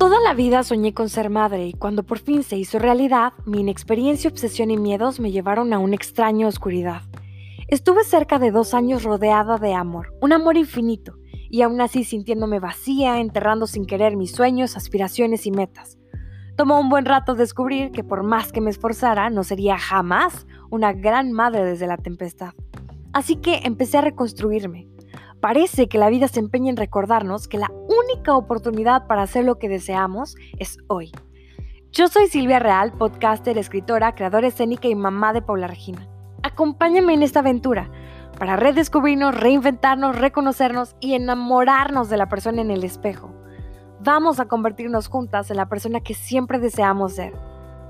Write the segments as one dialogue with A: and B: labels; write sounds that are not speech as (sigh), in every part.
A: Toda la vida soñé con ser madre y cuando por fin se hizo realidad, mi inexperiencia, obsesión y miedos me llevaron a una extraña oscuridad. Estuve cerca de dos años rodeada de amor, un amor infinito, y aún así sintiéndome vacía, enterrando sin querer mis sueños, aspiraciones y metas. Tomó un buen rato descubrir que por más que me esforzara, no sería jamás una gran madre desde la tempestad. Así que empecé a reconstruirme, Parece que la vida se empeña en recordarnos que la única oportunidad para hacer lo que deseamos es hoy. Yo soy Silvia Real, podcaster, escritora, creadora escénica y mamá de Paula Regina. Acompáñame en esta aventura para redescubrirnos, reinventarnos, reconocernos y enamorarnos de la persona en el espejo. Vamos a convertirnos juntas en la persona que siempre deseamos ser.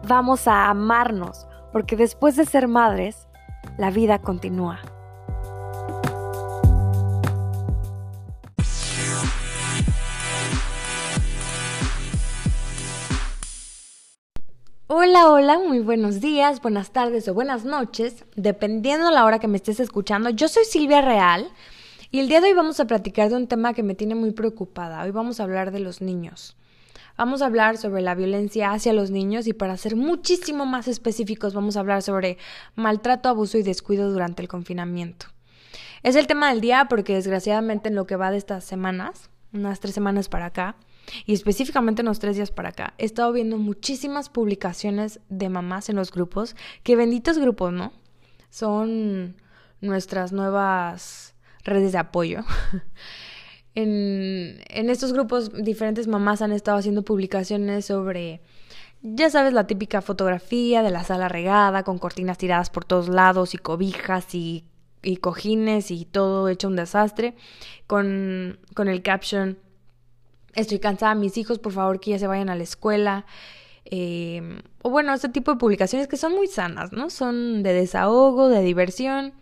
A: Vamos a amarnos, porque después de ser madres, la vida continúa. Hola, hola, muy buenos días, buenas tardes o buenas noches, dependiendo la hora que me estés escuchando. Yo soy Silvia Real y el día de hoy vamos a platicar de un tema que me tiene muy preocupada. Hoy vamos a hablar de los niños. Vamos a hablar sobre la violencia hacia los niños y para ser muchísimo más específicos vamos a hablar sobre maltrato, abuso y descuido durante el confinamiento. Es el tema del día porque desgraciadamente en lo que va de estas semanas, unas tres semanas para acá, y específicamente en los tres días para acá, he estado viendo muchísimas publicaciones de mamás en los grupos, que benditos grupos, ¿no? Son nuestras nuevas redes de apoyo. (laughs) en, en estos grupos diferentes mamás han estado haciendo publicaciones sobre ya sabes, la típica fotografía de la sala regada, con cortinas tiradas por todos lados y cobijas y, y cojines y todo hecho un desastre, con, con el caption estoy cansada, mis hijos, por favor, que ya se vayan a la escuela. Eh, o bueno, este tipo de publicaciones que son muy sanas, ¿no? Son de desahogo, de diversión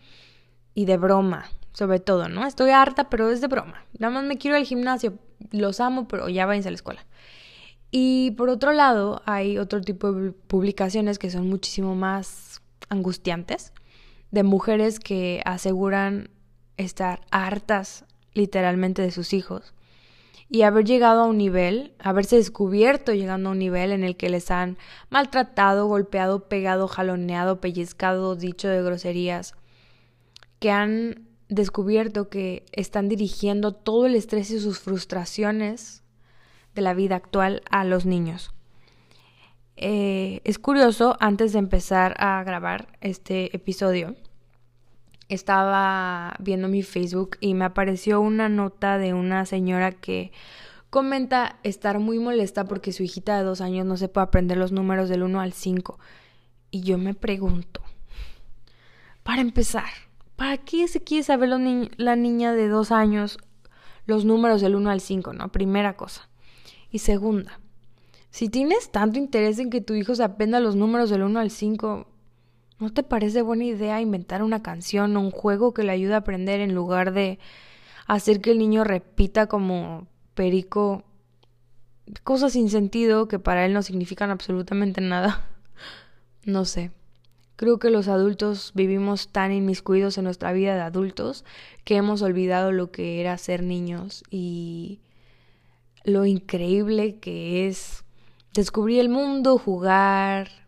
A: y de broma, sobre todo, ¿no? Estoy harta, pero es de broma. Nada más me quiero al gimnasio, los amo, pero ya váyanse a la escuela. Y por otro lado, hay otro tipo de publicaciones que son muchísimo más angustiantes, de mujeres que aseguran estar hartas literalmente de sus hijos y haber llegado a un nivel, haberse descubierto llegando a un nivel en el que les han maltratado, golpeado, pegado, jaloneado, pellizcado, dicho de groserías, que han descubierto que están dirigiendo todo el estrés y sus frustraciones de la vida actual a los niños. Eh, es curioso, antes de empezar a grabar este episodio, estaba viendo mi Facebook y me apareció una nota de una señora que comenta estar muy molesta porque su hijita de dos años no se puede aprender los números del 1 al 5. Y yo me pregunto, para empezar, ¿para qué se quiere saber la niña de dos años los números del 1 al 5? ¿no? Primera cosa. Y segunda, si tienes tanto interés en que tu hijo se aprenda los números del 1 al 5, ¿No te parece buena idea inventar una canción o un juego que le ayude a aprender en lugar de hacer que el niño repita como perico cosas sin sentido que para él no significan absolutamente nada? (laughs) No sé. Creo que los adultos vivimos tan inmiscuidos en nuestra vida de adultos que hemos olvidado lo que era ser niños y lo increíble que es descubrir el mundo, jugar,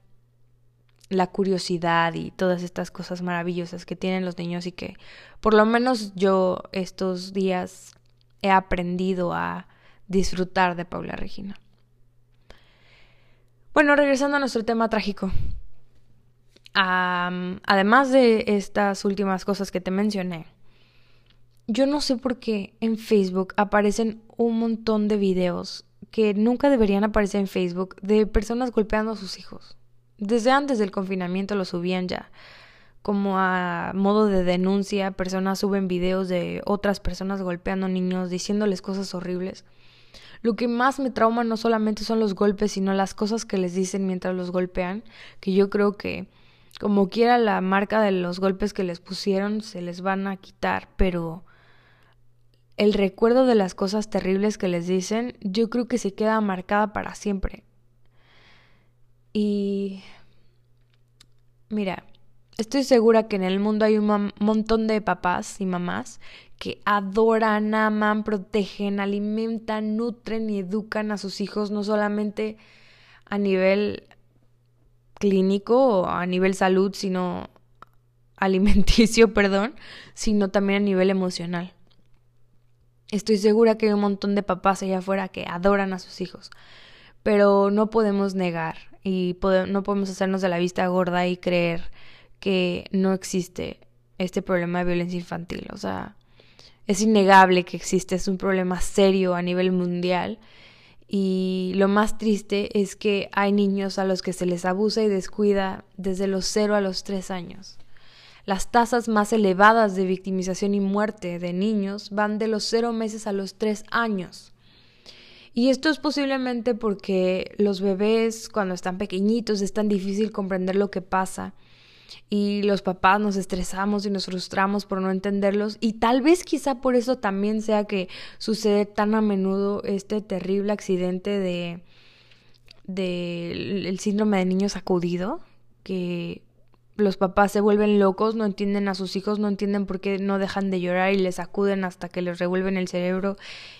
A: la curiosidad y todas estas cosas maravillosas que tienen los niños y que por lo menos yo estos días he aprendido a disfrutar de Paula Regina. Bueno, regresando a nuestro tema trágico. además de estas últimas cosas que te mencioné, yo no sé por qué en Facebook aparecen un montón de videos que nunca deberían aparecer en Facebook de personas golpeando a sus hijos desde antes del confinamiento lo subían ya. Como a modo de denuncia, personas suben videos de otras personas golpeando niños, diciéndoles cosas horribles. Lo que más me trauma no solamente son los golpes, sino las cosas que les dicen mientras los golpean, que yo creo que como quiera la marca de los golpes que les pusieron se les van a quitar, pero el recuerdo de las cosas terribles que les dicen, yo creo que se queda marcada para siempre. Y mira, Estoy segura que en el mundo hay un montón de papás y mamás que adoran, aman, protegen, alimentan, nutren y educan a sus hijos, no solamente a nivel clínico o a nivel salud, sino alimenticio, (laughs) perdón, sino también a nivel emocional. Estoy segura que hay un montón de papás allá afuera que adoran a sus hijos, pero no podemos negar y no podemos hacernos de la vista gorda y creer que no existe este problema de violencia infantil. O sea, es innegable que existe, es un problema serio a nivel mundial. Y lo más triste es que hay niños a los que se les abusa y descuida desde los 0 a los 3 años. Las tasas más elevadas de victimización y muerte de niños van de los 0 meses a los 3 años. Y esto es posiblemente porque los bebés cuando están pequeñitos es tan difícil comprender lo que pasa. Y los papás nos estresamos y nos frustramos por no entenderlos. Y tal vez quizá por eso también sea que sucede tan a menudo este terrible accidente de del síndrome de niño sacudido que los papás se vuelven locos, no entienden a sus hijos, no entienden por qué no dejan de llorar y les sacuden hasta que les revuelven el cerebro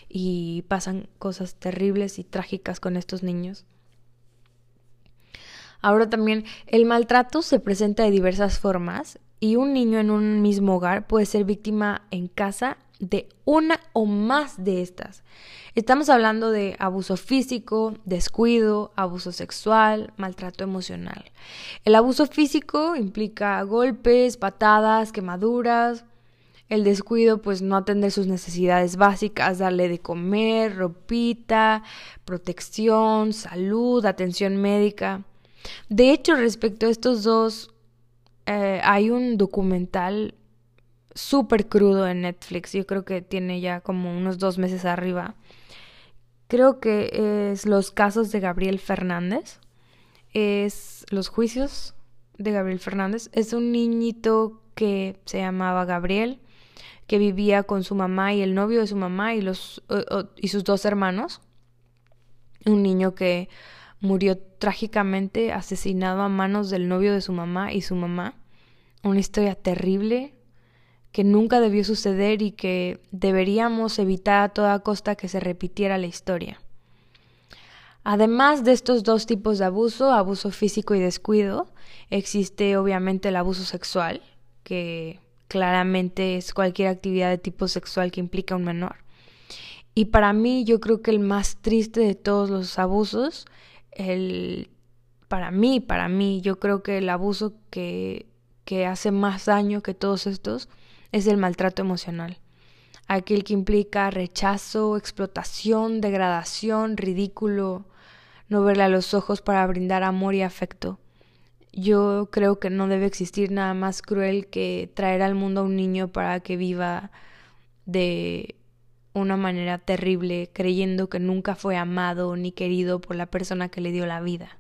A: y pasan cosas terribles y trágicas con estos niños. Ahora también el maltrato se presenta de diversas formas y un niño en un mismo hogar puede ser víctima en casa de una o más de estas. Estamos hablando de abuso físico, descuido, abuso sexual, maltrato emocional. El abuso físico implica golpes, patadas, quemaduras. El descuido, pues no atender sus necesidades básicas, darle de comer, ropita, protección, salud, atención médica. De hecho, respecto a estos dos, eh, hay un documental súper crudo en Netflix. Yo creo que tiene ya como unos dos meses arriba. Creo que es los casos de Gabriel Fernández. Es los juicios de Gabriel Fernández. Es un niñito que se llamaba Gabriel, que vivía con su mamá y el novio de su mamá y, los, y sus dos hermanos. Un niño que murió trágicamente asesinado a manos del novio de su mamá y su mamá. Una historia terrible que nunca debió suceder y que deberíamos evitar a toda costa que se repitiera la historia. Además de estos dos tipos de abuso, abuso físico y descuido, existe obviamente el abuso sexual, que claramente es cualquier actividad de tipo sexual que implica un menor. Y para mí yo creo que el más triste de todos los abusos el, para mí, para mí, yo creo que el abuso que, que hace más daño que todos estos es el maltrato emocional. Aquel que implica rechazo, explotación, degradación, ridículo, no verle a los ojos para brindar amor y afecto. Yo creo que no debe existir nada más cruel que traer al mundo a un niño para que viva de una manera terrible, creyendo que nunca fue amado ni querido por la persona que le dio la vida.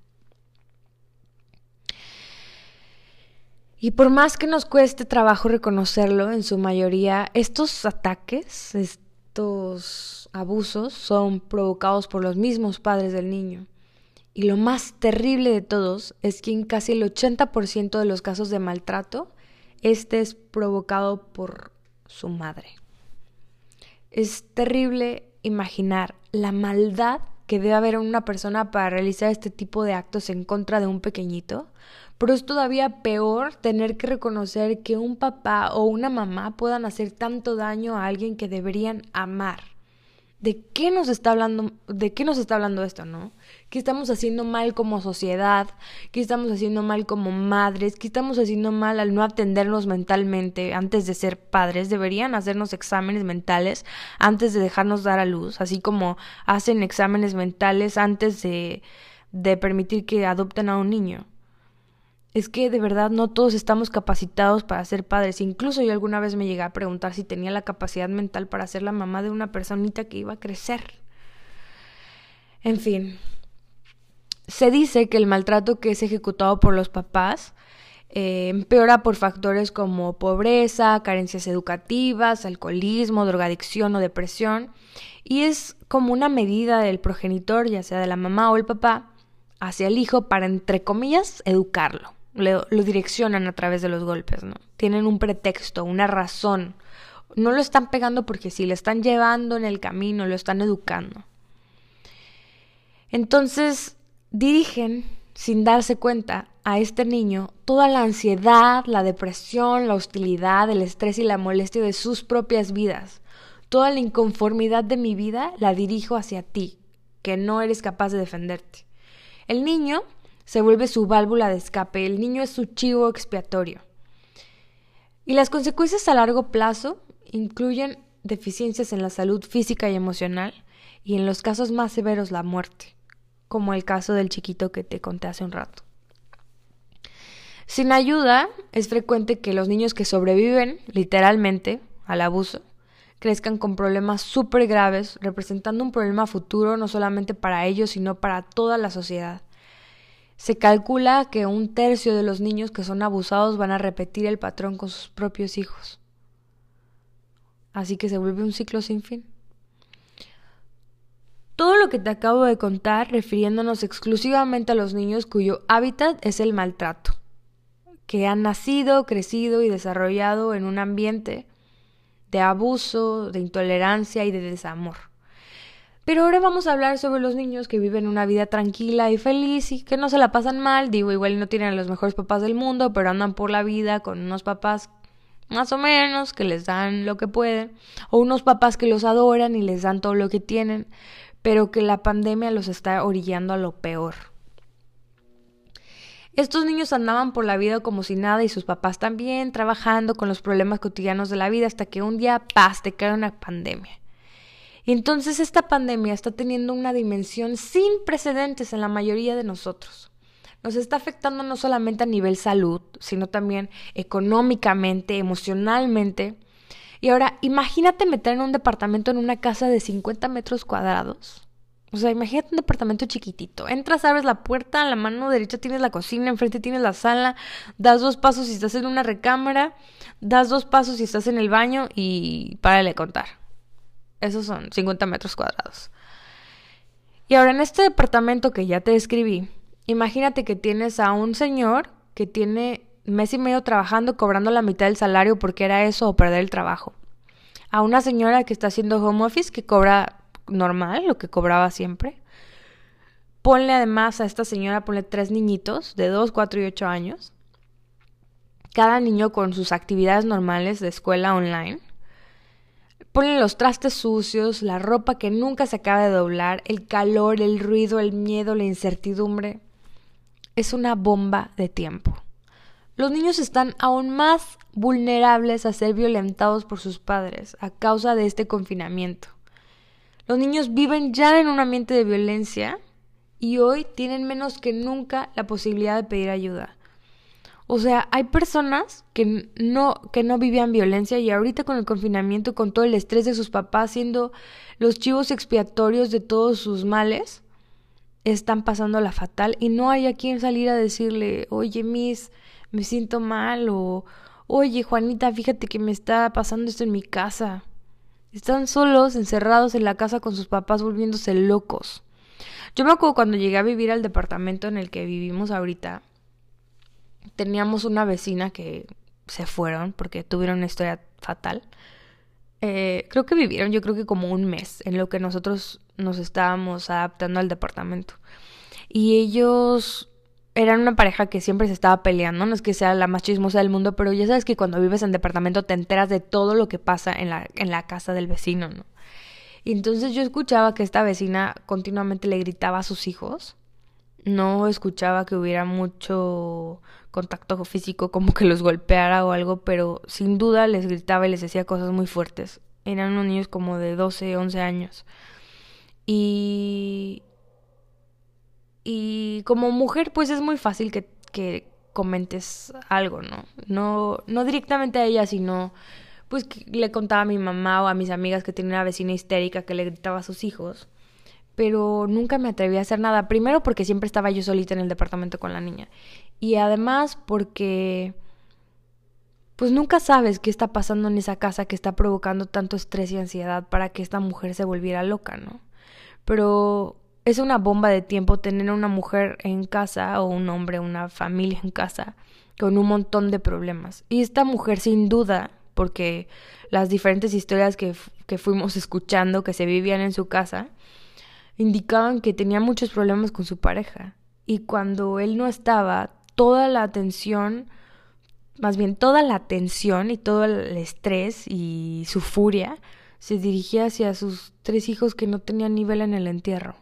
A: Y por más que nos cueste trabajo reconocerlo, en su mayoría estos ataques, estos abusos son provocados por los mismos padres del niño. Y lo más terrible de todos es que en casi el 80% de los casos de maltrato, este es provocado por su madre. Es terrible imaginar la maldad que debe haber en una persona para realizar este tipo de actos en contra de un pequeñito, pero es todavía peor tener que reconocer que un papá o una mamá puedan hacer tanto daño a alguien que deberían amar. ¿De qué nos está hablando, de qué nos está hablando esto, no? ¿Qué estamos haciendo mal como sociedad? ¿Qué estamos haciendo mal como madres? ¿Qué estamos haciendo mal al no atendernos mentalmente antes de ser padres? Deberían hacernos exámenes mentales antes de dejarnos dar a luz, así como hacen exámenes mentales antes de, de permitir que adopten a un niño es que de verdad no todos estamos capacitados para ser padres. Incluso yo alguna vez me llegué a preguntar si tenía la capacidad mental para ser la mamá de una personita que iba a crecer. En fin, se dice que el maltrato que es ejecutado por los papás eh, empeora por factores como pobreza, carencias educativas, alcoholismo, drogadicción o depresión, y es como una medida del progenitor, ya sea de la mamá o el papá, hacia el hijo para, entre comillas, educarlo lo, direccionan a través de los golpes, ¿no? Tienen un pretexto, una razón. No lo están pegando porque sí, le están llevando en el camino, lo están educando. Entonces, dirigen, sin darse cuenta, a este niño toda la ansiedad, la depresión, la hostilidad, el estrés y la molestia de sus propias vidas. Toda la inconformidad de mi vida la dirijo hacia ti, que no eres capaz de defenderte. El niño se vuelve su válvula de escape, el niño es su chivo expiatorio. Y las consecuencias a largo plazo incluyen deficiencias en la salud física y emocional y en los casos más severos la muerte, como el caso del chiquito que te conté hace un rato. Sin ayuda, es frecuente que los niños que sobreviven literalmente al abuso crezcan con problemas súper graves, representando un problema futuro no solamente para ellos, sino para toda la sociedad. Se calcula que un tercio de los niños que son abusados van a repetir el patrón con sus propios hijos. Así que se vuelve un ciclo sin fin. Todo lo que te acabo de contar refiriéndonos exclusivamente a los niños cuyo hábitat es el maltrato, que han nacido, crecido y desarrollado en un ambiente de abuso, de intolerancia y de desamor. Pero ahora vamos a hablar sobre los niños que viven una vida tranquila y feliz y que no se la pasan mal, digo, igual no tienen a los mejores papás del mundo, pero andan por la vida con unos papás más o menos que les dan lo que pueden, o unos papás que los adoran y les dan todo lo que tienen, pero que la pandemia los está orillando a lo peor. Estos niños andaban por la vida como si nada y sus papás también, trabajando con los problemas cotidianos de la vida hasta que un día, paz, te cae una pandemia. Y entonces esta pandemia está teniendo una dimensión sin precedentes en la mayoría de nosotros. Nos está afectando no solamente a nivel salud, sino también económicamente, emocionalmente. Y ahora, imagínate meter en un departamento en una casa de 50 metros cuadrados o sea, imagínate un departamento chiquitito. Entras, abres la puerta, a la mano derecha tienes la cocina, enfrente tienes la sala, das dos pasos si estás en una recámara, das dos pasos si estás en el baño y párale de contar. Esos son 50 metros cuadrados. Y ahora en este departamento que ya te describí, imagínate que tienes a un señor que tiene mes y medio trabajando, cobrando la mitad del salario porque era eso o perder el trabajo. A una señora que está haciendo home office que cobra normal, lo que cobraba siempre. Ponle además a esta señora, ponle tres niñitos de 2, 4 y 8 años. Cada niño con sus actividades normales de escuela online. Ponle los trastes sucios, la ropa que nunca se acaba de doblar, el calor, el ruido, el miedo, la incertidumbre. Es una bomba de tiempo. Los niños están aún más vulnerables a ser violentados por sus padres a causa de este confinamiento. Los niños viven ya en un ambiente de violencia y hoy tienen menos que nunca la posibilidad de pedir ayuda. O sea, hay personas que no, que no vivían violencia y ahorita con el confinamiento, con todo el estrés de sus papás, siendo los chivos expiatorios de todos sus males, están pasando la fatal y no hay a quien salir a decirle, oye, Miss, me siento mal o, oye, Juanita, fíjate que me está pasando esto en mi casa. Están solos, encerrados en la casa con sus papás, volviéndose locos. Yo me acuerdo cuando llegué a vivir al departamento en el que vivimos ahorita, teníamos una vecina que se fueron porque tuvieron una historia fatal. Eh, creo que vivieron, yo creo que como un mes en lo que nosotros nos estábamos adaptando al departamento. Y ellos eran una pareja que siempre se estaba peleando, no es que sea la más chismosa del mundo, pero ya sabes que cuando vives en departamento te enteras de todo lo que pasa en la, en la casa del vecino, ¿no? Y entonces yo escuchaba que esta vecina continuamente le gritaba a sus hijos. No escuchaba que hubiera mucho contacto físico, como que los golpeara o algo, pero sin duda les gritaba y les decía cosas muy fuertes. Eran unos niños como de 12, 11 años. Y, y como mujer, pues es muy fácil que, que comentes algo, ¿no? ¿no? No directamente a ella, sino pues que le contaba a mi mamá o a mis amigas que tenía una vecina histérica que le gritaba a sus hijos. Pero nunca me atreví a hacer nada. Primero porque siempre estaba yo solita en el departamento con la niña. Y además porque pues nunca sabes qué está pasando en esa casa que está provocando tanto estrés y ansiedad para que esta mujer se volviera loca, ¿no? Pero es una bomba de tiempo tener una mujer en casa o un hombre, una familia en casa con un montón de problemas. Y esta mujer sin duda, porque las diferentes historias que, que fuimos escuchando que se vivían en su casa, indicaban que tenía muchos problemas con su pareja. Y cuando él no estaba, toda la atención, más bien toda la atención y todo el estrés y su furia se dirigía hacia sus tres hijos que no tenían nivel en el entierro.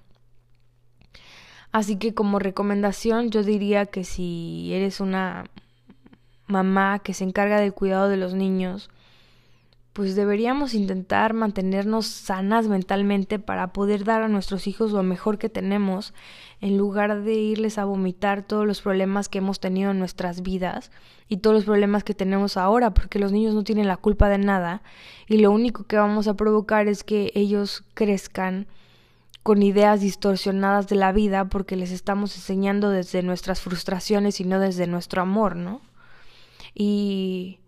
A: Así que como recomendación yo diría que si eres una mamá que se encarga del cuidado de los niños, pues deberíamos intentar mantenernos sanas mentalmente para poder dar a nuestros hijos lo mejor que tenemos, en lugar de irles a vomitar todos los problemas que hemos tenido en nuestras vidas y todos los problemas que tenemos ahora, porque los niños no tienen la culpa de nada y lo único que vamos a provocar es que ellos crezcan con ideas distorsionadas de la vida porque les estamos enseñando desde nuestras frustraciones y no desde nuestro amor, ¿no? Y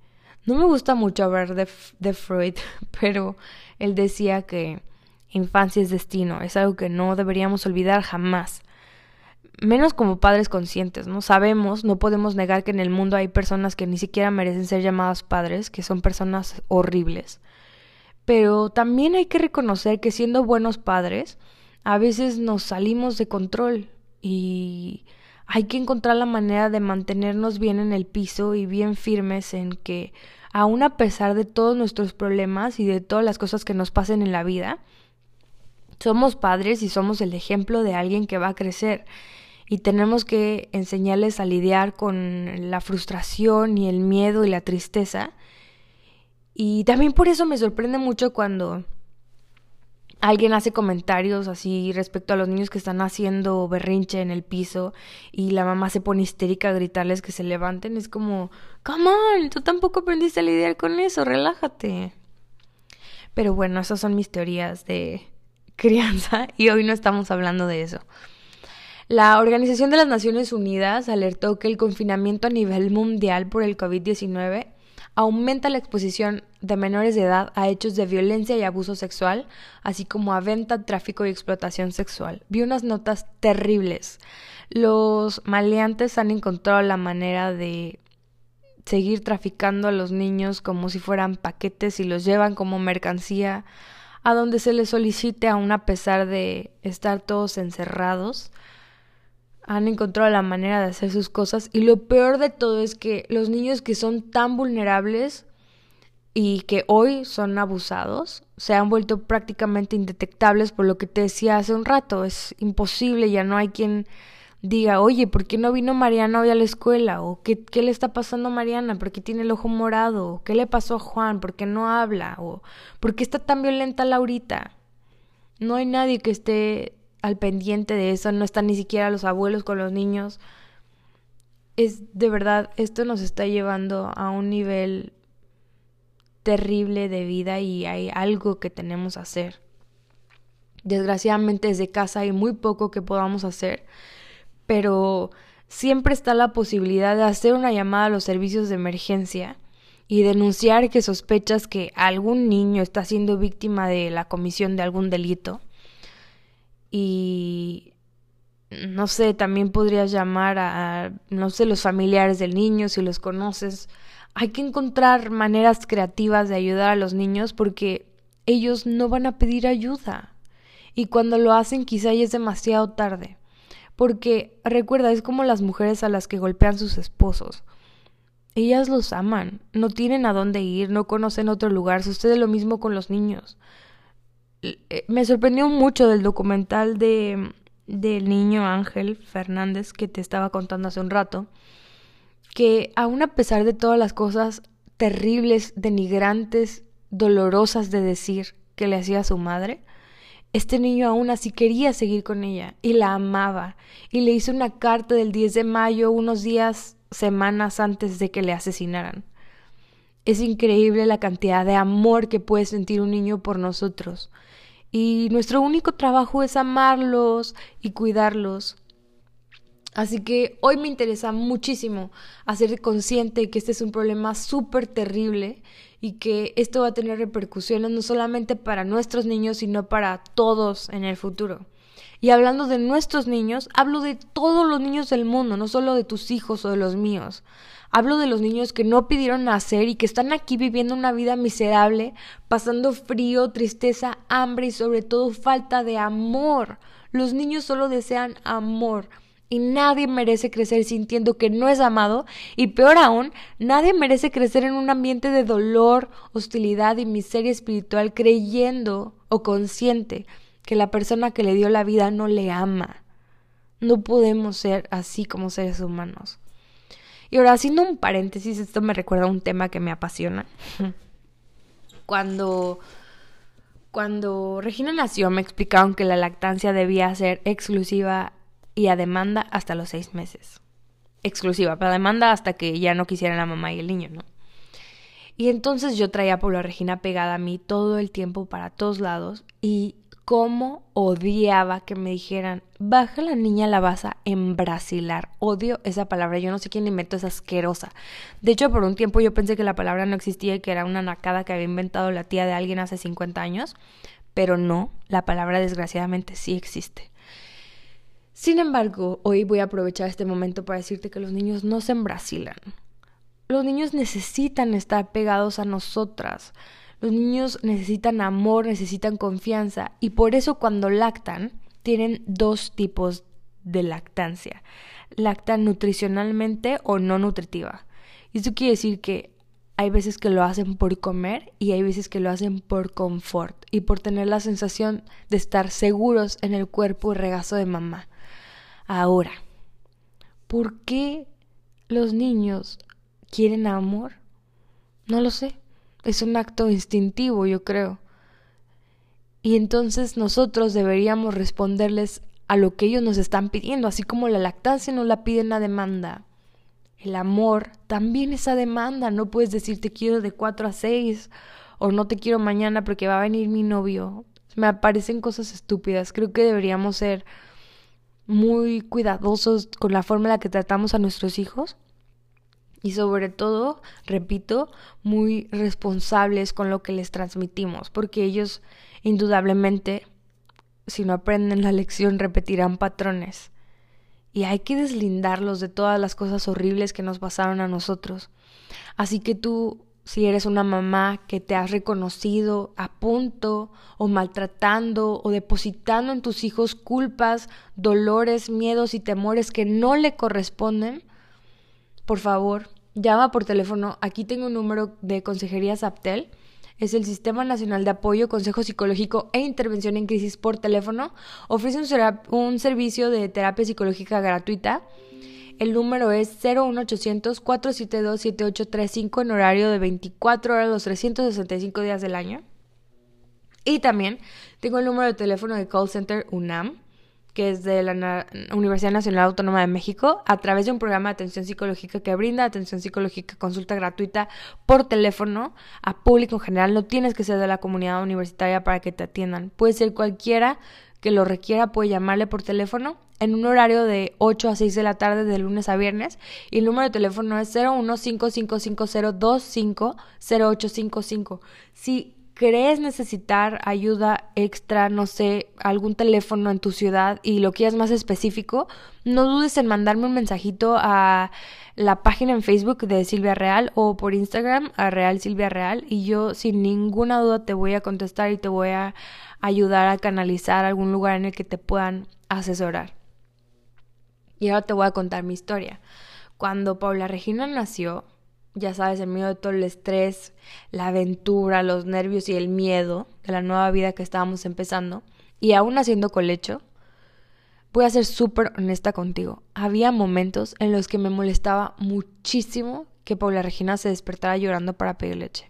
A: no me gusta mucho hablar de, de Freud, (laughs) pero él decía que infancia es destino, es algo que no deberíamos olvidar jamás. Menos como padres conscientes, ¿no? Sabemos, no podemos negar que en el mundo hay personas que ni siquiera merecen ser llamadas padres, que son personas horribles. Pero también hay que reconocer que siendo buenos padres, a veces nos salimos de control y hay que encontrar la manera de mantenernos bien en el piso y bien firmes en que aún a pesar de todos nuestros problemas y de todas las cosas que nos pasen en la vida, somos padres y somos el ejemplo de alguien que va a crecer y tenemos que enseñarles a lidiar con la frustración y el miedo y la tristeza. Y también por eso me sorprende mucho cuando alguien hace comentarios así respecto a los niños que están haciendo berrinche en el piso y la mamá se pone histérica a gritarles que se levanten, es como, come on, tú tampoco aprendiste a lidiar con eso, relájate. Pero bueno, esas son mis teorías de (laughs) crianza y hoy no estamos hablando de eso. La Organización de las Naciones Unidas alertó que el confinamiento a nivel mundial por el COVID-19 aumenta la exposición de menores de edad a hechos de violencia y abuso sexual, así como a venta, tráfico y explotación sexual. Vi unas notas terribles. Los maleantes han encontrado la manera de seguir traficando a los niños como si fueran paquetes y los llevan como mercancía a donde se les solicite aún a pesar de estar todos encerrados han encontrado la manera de hacer sus cosas y lo peor de todo es que los niños que son tan vulnerables y que hoy son abusados se han vuelto prácticamente indetectables por lo que te decía hace un rato. Es imposible, ya no hay quien diga, oye, ¿por qué no vino Mariana hoy a la escuela? ¿O qué, qué le está pasando a Mariana? ¿Por qué tiene el ojo morado? ¿O qué le pasó a Juan? ¿Por qué no habla? ¿O por qué está tan violenta Laurita? No hay nadie que esté al pendiente de eso, no están ni siquiera los abuelos con los niños. Es de verdad, esto nos está llevando a un nivel terrible de vida y hay algo que tenemos que hacer. Desgraciadamente desde casa hay muy poco que podamos hacer, pero siempre está la posibilidad de hacer una llamada a los servicios de emergencia y denunciar que sospechas que algún niño está siendo víctima de la comisión de algún delito y no sé, también podrías llamar a, no sé, los familiares del niño si los conoces. Hay que encontrar maneras creativas de ayudar a los niños porque ellos no van a pedir ayuda. Y cuando lo hacen quizá ya es demasiado tarde. Porque recuerda, es como las mujeres a las que golpean sus esposos. Ellas los aman, no tienen a dónde ir, no conocen otro lugar. Sucede lo mismo con los niños. Eh, me sorprendió mucho del documental de del niño Ángel Fernández que te estaba contando hace un rato, que aún a pesar de todas las cosas terribles, denigrantes, dolorosas de decir que le hacía su madre, este niño aún así quería seguir con ella y la amaba y le hizo una carta del 10 de mayo unos días, semanas antes de que le asesinaran. Es increíble la cantidad de amor que puede sentir un niño por nosotros y nuestro único trabajo es amarlos y cuidarlos. Así que hoy me interesa muchísimo hacer consciente que este es un problema súper terrible y que esto va a tener repercusiones no solamente para nuestros niños, sino para todos en el futuro. Y hablando de nuestros niños, hablo de todos los niños del mundo, no solo de tus hijos o de los míos. Hablo de los niños que no pidieron nacer y que están aquí viviendo una vida miserable, pasando frío, tristeza, hambre y sobre todo falta de amor. Los niños solo desean amor y nadie merece crecer sintiendo que no es amado y peor aún, nadie merece crecer en un ambiente de dolor, hostilidad y miseria espiritual creyendo o consciente que la persona que le dio la vida no le ama. No podemos ser así como seres humanos. Y ahora, haciendo un paréntesis, esto me recuerda a un tema que me apasiona. (laughs) Cuando, cuando Regina nació, me explicaron que la lactancia debía ser exclusiva y a demanda hasta los seis meses. Exclusiva, para demanda hasta que ya no quisieran la mamá y el niño, ¿no? Y entonces yo traía a Paula Regina pegada a mí todo el tiempo para todos lados y cómo odiaba que me dijeran, baja la niña, la vas a embrasilar. Odio esa palabra, yo no sé quién inventó, es asquerosa. De hecho, por un tiempo yo pensé que la palabra no existía y que era una nacada que había inventado la tía de alguien hace 50 años, pero no, la palabra desgraciadamente sí existe. Sin embargo, hoy voy a aprovechar este momento para decirte que los niños no se embrasilan. Los niños necesitan estar pegados a nosotras. Los niños necesitan amor, necesitan confianza y por eso cuando lactan tienen dos tipos de lactancia. Lactan nutricionalmente o no nutritiva. Y esto quiere decir que hay veces que lo hacen por comer y hay veces que lo hacen por confort y por tener la sensación de estar seguros en el cuerpo y regazo de mamá. Ahora, ¿por qué los niños quieren amor? No lo sé es un acto instintivo, yo creo. Y entonces nosotros deberíamos responderles a lo que ellos nos están pidiendo, así como la lactancia nos la pide la demanda. El amor también esa demanda, no puedes decir te quiero de 4 a 6 o no te quiero mañana porque va a venir mi novio. Me parecen cosas estúpidas, creo que deberíamos ser muy cuidadosos con la forma en la que tratamos a nuestros hijos y sobre todo, repito, muy responsables con lo que les transmitimos, porque ellos indudablemente, si no aprenden la lección, repetirán patrones. Y hay que deslindarlos de todas las cosas horribles que nos pasaron a nosotros. Así que tú, si eres una mamá que te has reconocido a punto o maltratando o depositando en tus hijos culpas, dolores, miedos y temores que no le corresponden, por favor, llama por teléfono. Aquí tengo un número de Consejería Saptel. Es el Sistema Nacional de Apoyo, Consejo Psicológico e Intervención en Crisis por teléfono. Ofrece un, un servicio de terapia psicológica gratuita. El número es 01800-472-7835 en horario de 24 horas los 365 días del año. Y también tengo el número de teléfono de call center UNAM que es de la Universidad Nacional Autónoma de México, a través de un programa de atención psicológica que brinda atención psicológica consulta gratuita por teléfono a público en general. No tienes que ser de la comunidad universitaria para que te atiendan. Puede ser cualquiera que lo requiera, puede llamarle por teléfono en un horario de 8 a 6 de la tarde de lunes a viernes y el número de teléfono es 015550250855. Si crees necesitar ayuda extra, no sé, algún teléfono en tu ciudad y lo quieras más específico, no dudes en mandarme un mensajito a la página en Facebook de Silvia Real o por Instagram a Real Silvia Real y yo sin ninguna duda te voy a contestar y te voy a ayudar a canalizar algún lugar en el que te puedan asesorar. Y ahora te voy a contar mi historia. Cuando Paula Regina nació, ya sabes, en medio de todo el estrés, la aventura, los nervios y el miedo de la nueva vida que estábamos empezando, y aún haciendo colecho, voy a ser súper honesta contigo. Había momentos en los que me molestaba muchísimo que Paula Regina se despertara llorando para pedir leche.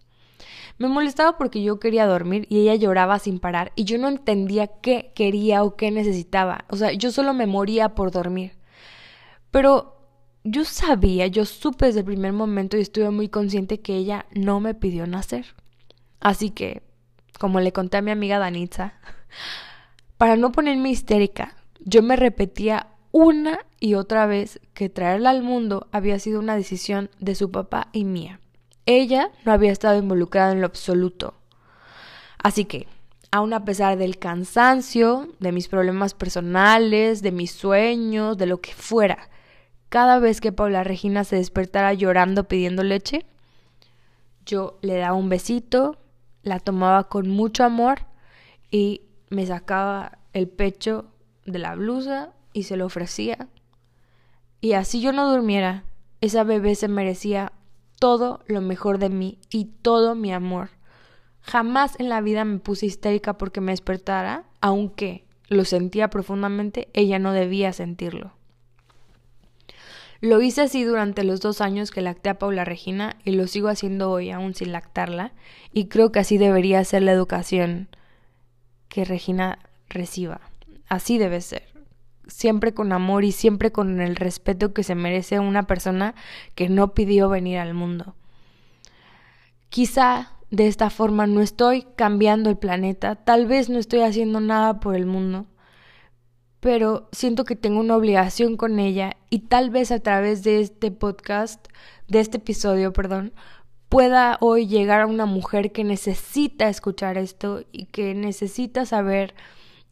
A: Me molestaba porque yo quería dormir y ella lloraba sin parar y yo no entendía qué quería o qué necesitaba. O sea, yo solo me moría por dormir. Pero yo sabía, yo supe desde el primer momento y estuve muy consciente que ella no me pidió nacer. Así que, como le conté a mi amiga Danitza, (laughs) para no ponerme histérica, yo me repetía una y otra vez que traerla al mundo había sido una decisión de su papá y mía. Ella no había estado involucrada en lo absoluto. Así que, aun a pesar del cansancio, de mis problemas personales, de mis sueños, de lo que fuera. Cada vez que Paula Regina se despertara llorando pidiendo leche, yo le daba un besito, la tomaba con mucho amor y me sacaba el pecho de la blusa y se lo ofrecía. Y así yo no durmiera, esa bebé se merecía todo lo mejor de mí y todo mi amor. Jamás en la vida me puse histérica porque me despertara, aunque lo sentía profundamente, ella no debía sentirlo. Lo hice así durante los dos años que lacté a Paula Regina y lo sigo haciendo hoy aún sin lactarla y creo que así debería ser la educación que Regina reciba. Así debe ser. Siempre con amor y siempre con el respeto que se merece una persona que no pidió venir al mundo. Quizá de esta forma no estoy cambiando el planeta, tal vez no estoy haciendo nada por el mundo, pero siento que tengo una obligación con ella y tal vez a través de este podcast, de este episodio, perdón, pueda hoy llegar a una mujer que necesita escuchar esto y que necesita saber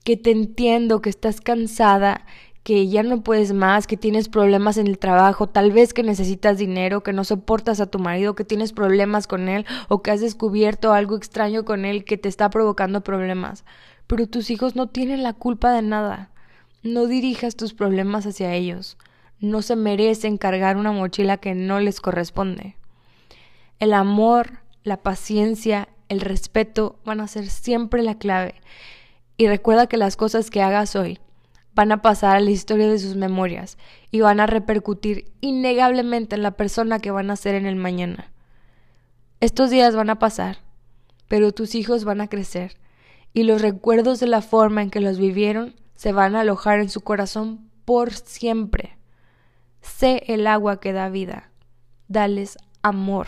A: que te entiendo, que estás cansada que ya no puedes más, que tienes problemas en el trabajo, tal vez que necesitas dinero, que no soportas a tu marido, que tienes problemas con él o que has descubierto algo extraño con él que te está provocando problemas. Pero tus hijos no tienen la culpa de nada. No dirijas tus problemas hacia ellos. No se merecen cargar una mochila que no les corresponde. El amor, la paciencia, el respeto van a ser siempre la clave. Y recuerda que las cosas que hagas hoy van a pasar a la historia de sus memorias y van a repercutir innegablemente en la persona que van a ser en el mañana. Estos días van a pasar, pero tus hijos van a crecer y los recuerdos de la forma en que los vivieron se van a alojar en su corazón por siempre. Sé el agua que da vida. Dales amor.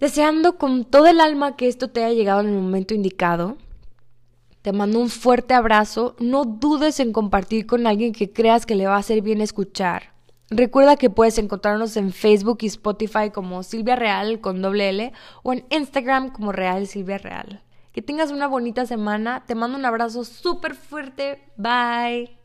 A: Deseando con todo el alma que esto te haya llegado en el momento indicado, te mando un fuerte abrazo. No dudes en compartir con alguien que creas que le va a hacer bien escuchar. Recuerda que puedes encontrarnos en Facebook y Spotify como Silvia Real con doble L o en Instagram como Real Silvia Real. Que tengas una bonita semana. Te mando un abrazo súper fuerte. Bye.